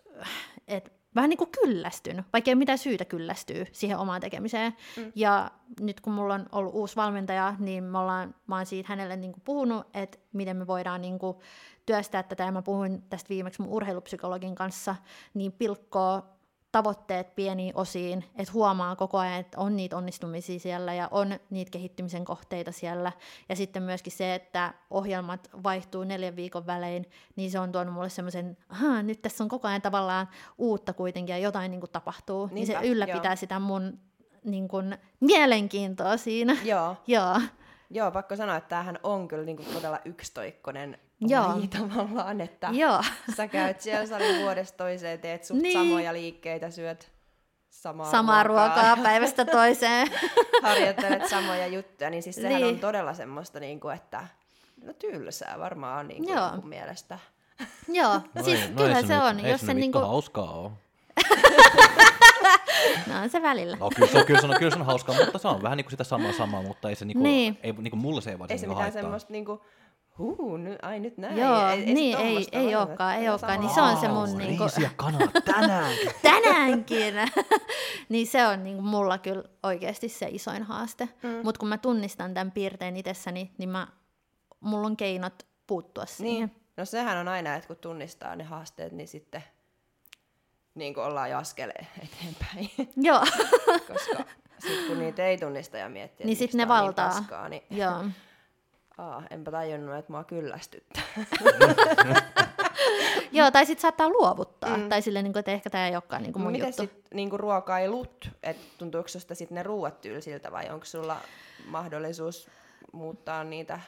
että vähän niin kuin kyllästyn, vaikka ei mitään syytä kyllästyä siihen omaan tekemiseen. Mm. Ja nyt kun mulla on ollut uusi valmentaja, niin me ollaan, mä oon siitä hänelle niin kuin puhunut, että miten me voidaan niin kuin työstää tätä, ja mä puhuin tästä viimeksi mun urheilupsykologin kanssa, niin pilkkoa tavoitteet pieniin osiin, että huomaa koko ajan, että on niitä onnistumisia siellä ja on niitä kehittymisen kohteita siellä. Ja sitten myöskin se, että ohjelmat vaihtuu neljän viikon välein, niin se on tuonut mulle semmoisen, että nyt tässä on koko ajan tavallaan uutta kuitenkin ja jotain niin kuin tapahtuu. Niinpä, niin se ylläpitää joo. sitä mun niin kuin, mielenkiintoa siinä. Joo. joo. Joo, pakko sanoa, että tämähän on kyllä niin kuin todella yksitoikkonen Joo. laji tavallaan, että Joo. sä käyt siellä salin vuodesta toiseen, teet suht niin. samoja liikkeitä, syöt samaa, samaa ruokaa. ruokaa päivästä toiseen. Harjoittelet samoja juttuja, niin siis sehän niin. on todella semmoista, niin kuin, että no tylsää varmaan niin kuin, Joo. mielestä. Joo, no siis no kyllä se, se on. Ei jos se niinku... hauskaa ole. no on se välillä. No kyllä se on, kyllä se on, kyllä se on hauskaa, mutta se on vähän niin kuin sitä samaa samaa, mutta ei se niinku, niin. ei, niinku mulle se ei vaan ei se niinku mitään haittaa. semmoista niinku, huu, nyt, ai nyt näin. Joo, ei, ei, niin, ei, ei olekaan, ei olekaan, niin se on se mun... Riisi ja kanaa tänäänkin. tänäänkin! niin se on niinku mulla kyllä oikeasti se isoin haaste. Mm. Mutta kun mä tunnistan tämän piirteen itsessäni, niin mä, mulla on keinot puuttua siihen. Niin. No sehän on aina, että kun tunnistaa ne haasteet, niin sitten niin kuin ollaan jo askel eteenpäin. Joo. Koska sitten kun niitä ei tunnista ja miettii, niin sitten ne niin valtaa. Niin paskaa, niin... Joo. Aa, enpä tajunnut, että mua kyllästyttää. Joo, tai sitten saattaa luovuttaa. Mm. Tai silleen, niin kuin, että ehkä tämä ei olekaan niin kuin mun Miten juttu. sitten niin ruokailut? Et tuntuuko susta sitten ne ruuat tylsiltä vai onko sulla mahdollisuus muuttaa niitä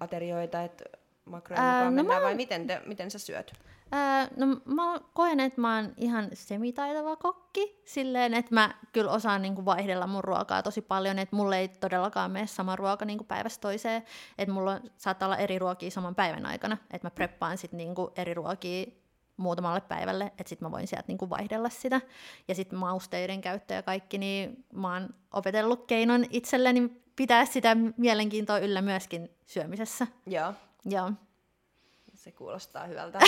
aterioita, että makrojen mukaan no mennään, mä... vai miten, te, miten sä syöt? Ää, no mä koen, että mä oon ihan semitaitava kokki, silleen, että mä kyllä osaan niinku vaihdella mun ruokaa tosi paljon, että mulle ei todellakaan mene sama ruoka niinku päivästä toiseen, että mulla saattaa olla eri ruokia saman päivän aikana, että mä preppaan sit niinku eri ruokia muutamalle päivälle, että sitten mä voin sieltä niinku vaihdella sitä. Ja sitten mausteiden käyttö ja kaikki, niin mä oon opetellut keinon itselleni pitää sitä mielenkiintoa yllä myöskin syömisessä. Joo. Joo. Se kuulostaa hyvältä.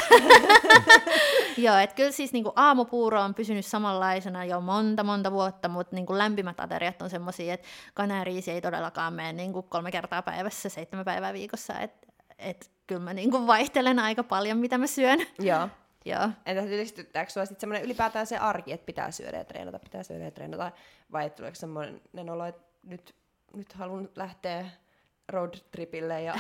Joo, että kyllä siis niinku aamupuuro on pysynyt samanlaisena jo monta monta vuotta, mutta niinku lämpimät ateriat on semmoisia, että kanariisi ei todellakaan mene niinku kolme kertaa päivässä, seitsemän päivää viikossa, että et kyllä mä niinku vaihtelen aika paljon, mitä mä syön. Joo. Joo. Entä ylistyttääkö sinua sitten semmoinen ylipäätään se arki, että pitää syödä ja treenata, pitää syödä ja treenata, vai tuleeko semmoinen olo, että nyt, nyt haluan lähteä roadtripille ja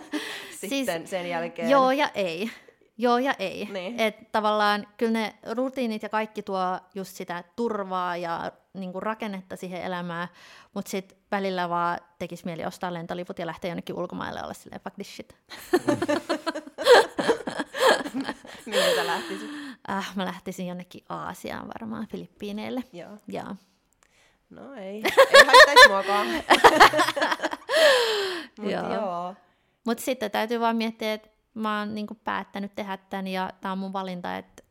sitten siis, sen jälkeen... Joo ja ei. Joo ja ei. Niin. Et tavallaan kyllä ne rutiinit ja kaikki tuo just sitä turvaa ja niinku rakennetta siihen elämään, mutta sitten välillä vaan tekisi mieli ostaa lentoliput ja lähteä jonnekin ulkomaille olla silleen fuck this shit. Minne sä lähtisit? Äh, mä lähtisin jonnekin Aasiaan varmaan, Filippiineille. Joo. Joo. No ei, ei haittaisi muakaan. Mut joo. joo. Mutta sitten täytyy vaan miettiä, että mä oon niinku päättänyt tehdä tämän ja tämä on mun valinta, että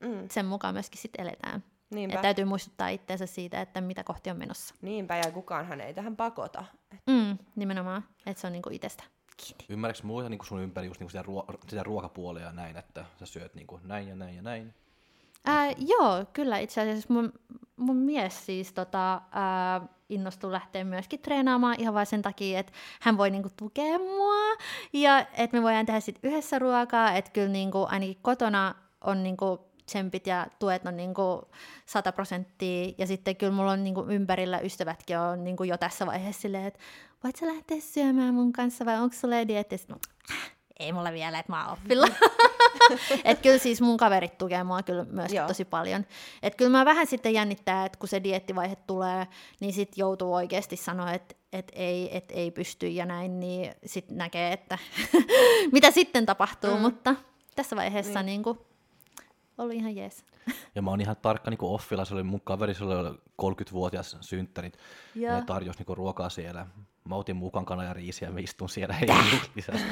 mm. sen mukaan myöskin sitten eletään. Niinpä. Et täytyy muistuttaa itseensä siitä, että mitä kohti on menossa. Niinpä, ja kukaanhan ei tähän pakota. Mm, nimenomaan, että se on niinku itsestä kiinni. Ymmärrätkö muuta niinku sun ympäri just niinku sitä, ruo- sitä ruokapuolia ja näin, että sä syöt niinku näin ja näin ja näin? Ää, joo, kyllä itse asiassa mun, mun mies siis tota, ää, innostui lähteä myöskin treenaamaan ihan vain sen takia, että hän voi niinku tukea mua ja että me voidaan tehdä sit yhdessä ruokaa, että kyllä niinku, ainakin kotona on niinku tsempit ja tuet on niinku 100 prosenttia ja sitten kyllä mulla on niinku ympärillä ystävätkin on niinku jo tässä vaiheessa silleen, että voit sä lähteä syömään mun kanssa vai onko sulla dietti? No, ei mulla vielä, että mä oon oppilla. et kyllä siis mun kaverit tukee mua kyllä myös Joo. tosi paljon. Et kyllä mä vähän sitten jännittää, että kun se diettivaihe tulee, niin sit joutuu oikeasti sanoa, että et ei, et ei pysty ja näin, niin sitten näkee, että mitä sitten tapahtuu, mm. mutta tässä vaiheessa niin. niin kuin, ollut ihan jees. Ja mä oon ihan tarkka niin offilla, se oli mun kaveri, se oli 30-vuotias synttärit, ja ne tarjosi niin ruokaa siellä. Mä otin mukaan kana ja riisiä, mä istun siellä heidän lisäksi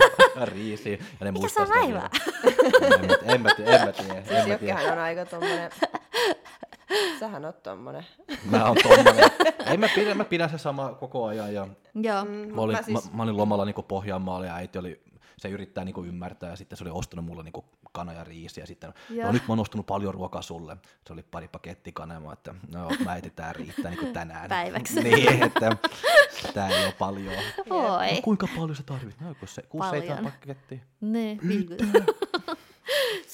riisiä. Ja ne Mikä on vaivaa? En mä tiedä, en mä tiedä. Siis Jokkihan on aika tommonen... Sähän oot tommonen. Mä oon tommonen. Ei mä pidä, mä pidän se sama koko ajan. Ja Joo. Mm, mä, olin, mä, siis... mä, mä, olin lomalla niin Pohjanmaalla ja äiti oli se yrittää niinku ymmärtää, ja sitten se oli ostanut mulle niinku kana ja riisi, ja sitten, no nyt mä oon ostanut paljon ruokaa sulle. Se oli pari pakettia kanaa, että no mä etin, tää riittää niinku tänään. Päiväksi. niin, että tää ei ole paljon. Oi. No, kuinka paljon sä tarvit? No, kun se 6-7 pakettia. Ne,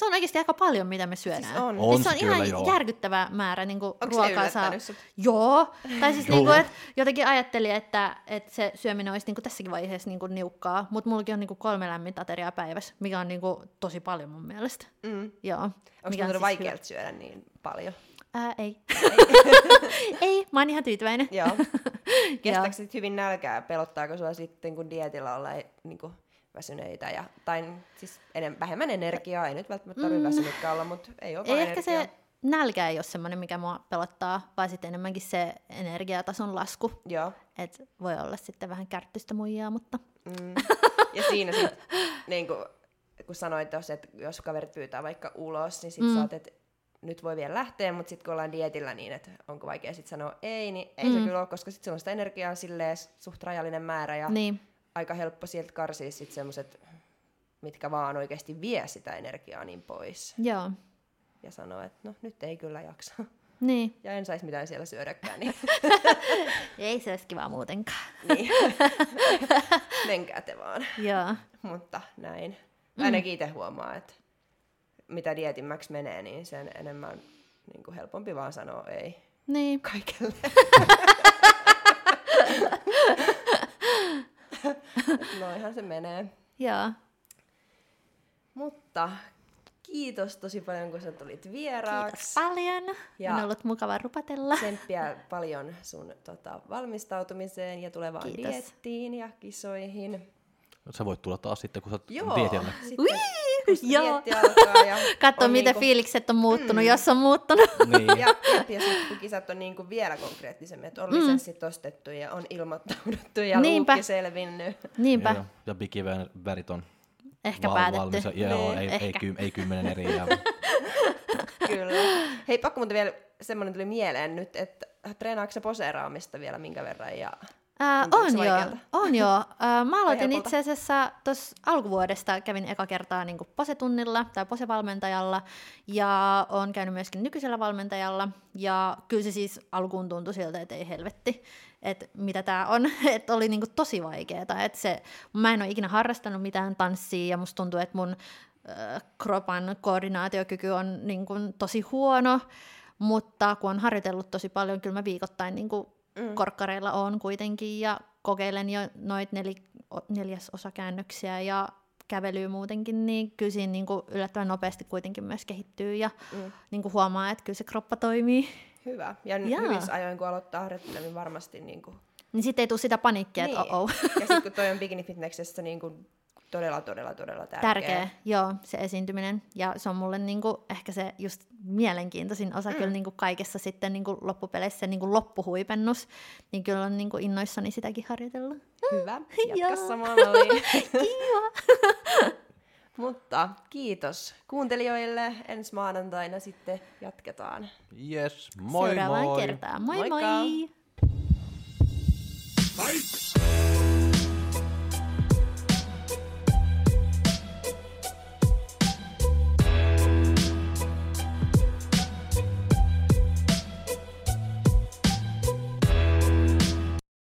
se on oikeasti aika paljon, mitä me syödään. Siis on. On siis se on se ihan kyllä, joo. järkyttävä määrä niin kuin ruokaa saa. sut? Joo. Tai siis Joo. niin kuin, että jotenkin ajattelin, että, että se syöminen olisi niin kuin tässäkin vaiheessa niin kuin niukkaa, mutta mullakin on niin kuin kolme lämmintä ateriaa päivässä, mikä on niin kuin tosi paljon mun mielestä. Mm. Joo. Onko Mikä on siis vaikealta syödä niin paljon? hyvä. Ää, ei. ei, mä oon ihan tyytyväinen. Joo. Joo. Kestääkö sit hyvin nälkää? Pelottaako sua sitten, kun dietillä ollaan niin kuin väsyneitä? Ja, tai siis enem, vähemmän energiaa, ei nyt välttämättä tarvitse mm. väsynytkään olla, mutta ei ole Ei vaan ehkä energiaa. se nälkä ei ole semmoinen, mikä mua pelottaa, vaan sitten enemmänkin se energiatason lasku. Joo. Et voi olla sitten vähän kärttystä muijaa, mutta Mm. Ja siinä sit, niin kuin, kun sanoit tuossa, että jos kaverit pyytää vaikka ulos, niin sit mm. sä oot, että nyt voi vielä lähteä, mutta sitten kun ollaan dietillä niin, että onko vaikea sitten sanoa ei, niin ei mm. se kyllä ole, koska sitten on sitä energiaa silleen suht rajallinen määrä ja niin. Aika helppo sieltä karsia sitten semmoiset, mitkä vaan oikeasti vie sitä energiaa niin pois. Joo. Ja sanoa, että no nyt ei kyllä jaksa. Niin. Ja en saisi mitään siellä syödäkään, niin, Ei se olisi kiva muutenkaan. niin. menkää te vaan. Joo. Mutta näin. Ainakin itse huomaa, että mitä dietimmäksi menee, niin sen enemmän niin kuin helpompi vaan sanoa ei Niin. kaikelle. Noihan se menee. Joo. Mutta kiitos tosi paljon, kun sä tulit Kiitos vieraaksi. paljon. Ja- On ollut mukava rupatella. Tsemppiä paljon sun tota, valmistautumiseen ja tulevaan Kiitos. diettiin ja kisoihin. Sä voit tulla taas sitten, kun sä oot Joo, dietillä. sitten joo. ja Katso, miten niinku- fiilikset on muuttunut, jos on muuttunut. Niin. Ja, ja, ja sitten kun kisat on niin kuin vielä konkreettisemmin, että on lisenssit ostettu ja on ilmoittauduttu ja Niinpä. luukki selvinnyt. Niinpä. Joo, ja bikivärit on Ehkä val- päätetty. valmis. Joo, Niin, ei, ei, ehkä. ky, ei kymmenen eri. Ja, Kyllä. Hei, pakko muuten vielä semmoinen tuli mieleen nyt, että treenaatko poseeraamista vielä minkä verran? Ja... Se on joo, on joo. Ää, mä aloitin itse asiassa tuossa alkuvuodesta, kävin eka kertaa niin posetunnilla tai posevalmentajalla ja on käynyt myöskin nykyisellä valmentajalla. Ja kyllä se siis alkuun tuntui siltä, että ei helvetti, että mitä tämä on, että oli niin tosi vaikeaa, että se, mä en ole ikinä harrastanut mitään tanssia ja musta tuntuu, että mun äh, kropan koordinaatiokyky on niin kuin tosi huono, mutta kun on harjoitellut tosi paljon, kyllä mä viikoittain niin kuin mm. korkkareilla on kuitenkin ja kokeilen jo noit neli, o- neljäsosakäännöksiä ja kävelyä muutenkin, niin kyllä siinä niin kuin yllättävän nopeasti kuitenkin myös kehittyy ja Mm. niin kuin huomaa, että kyllä se kroppa toimii. Hyvä. Ja Jaa. Hyvissä ajoin, kun aloittaa harjoittelemaan, niin varmasti niin kuin... Niin sitten ei tule sitä paniikkia, että Niin. oh, oh. Ja sitten kun toi on bikini fitnessessä niin kuin todella, todella, todella tärkeä. tärkeä, joo, se esiintyminen. Ja se on mulle niinku, ehkä se just mielenkiintoisin osa mm. kyllä niinku kaikessa sitten niinku loppupeleissä niinku loppuhuipennus. Niin kyllä on niinku innoissani sitäkin harjoitella. Hyvä. Jatka malliin. Kiva! Mutta kiitos kuuntelijoille. Ensi maanantaina sitten jatketaan. yes, moi Seuraavaan moi! kertaan. Moi Moikka! moi! Fight!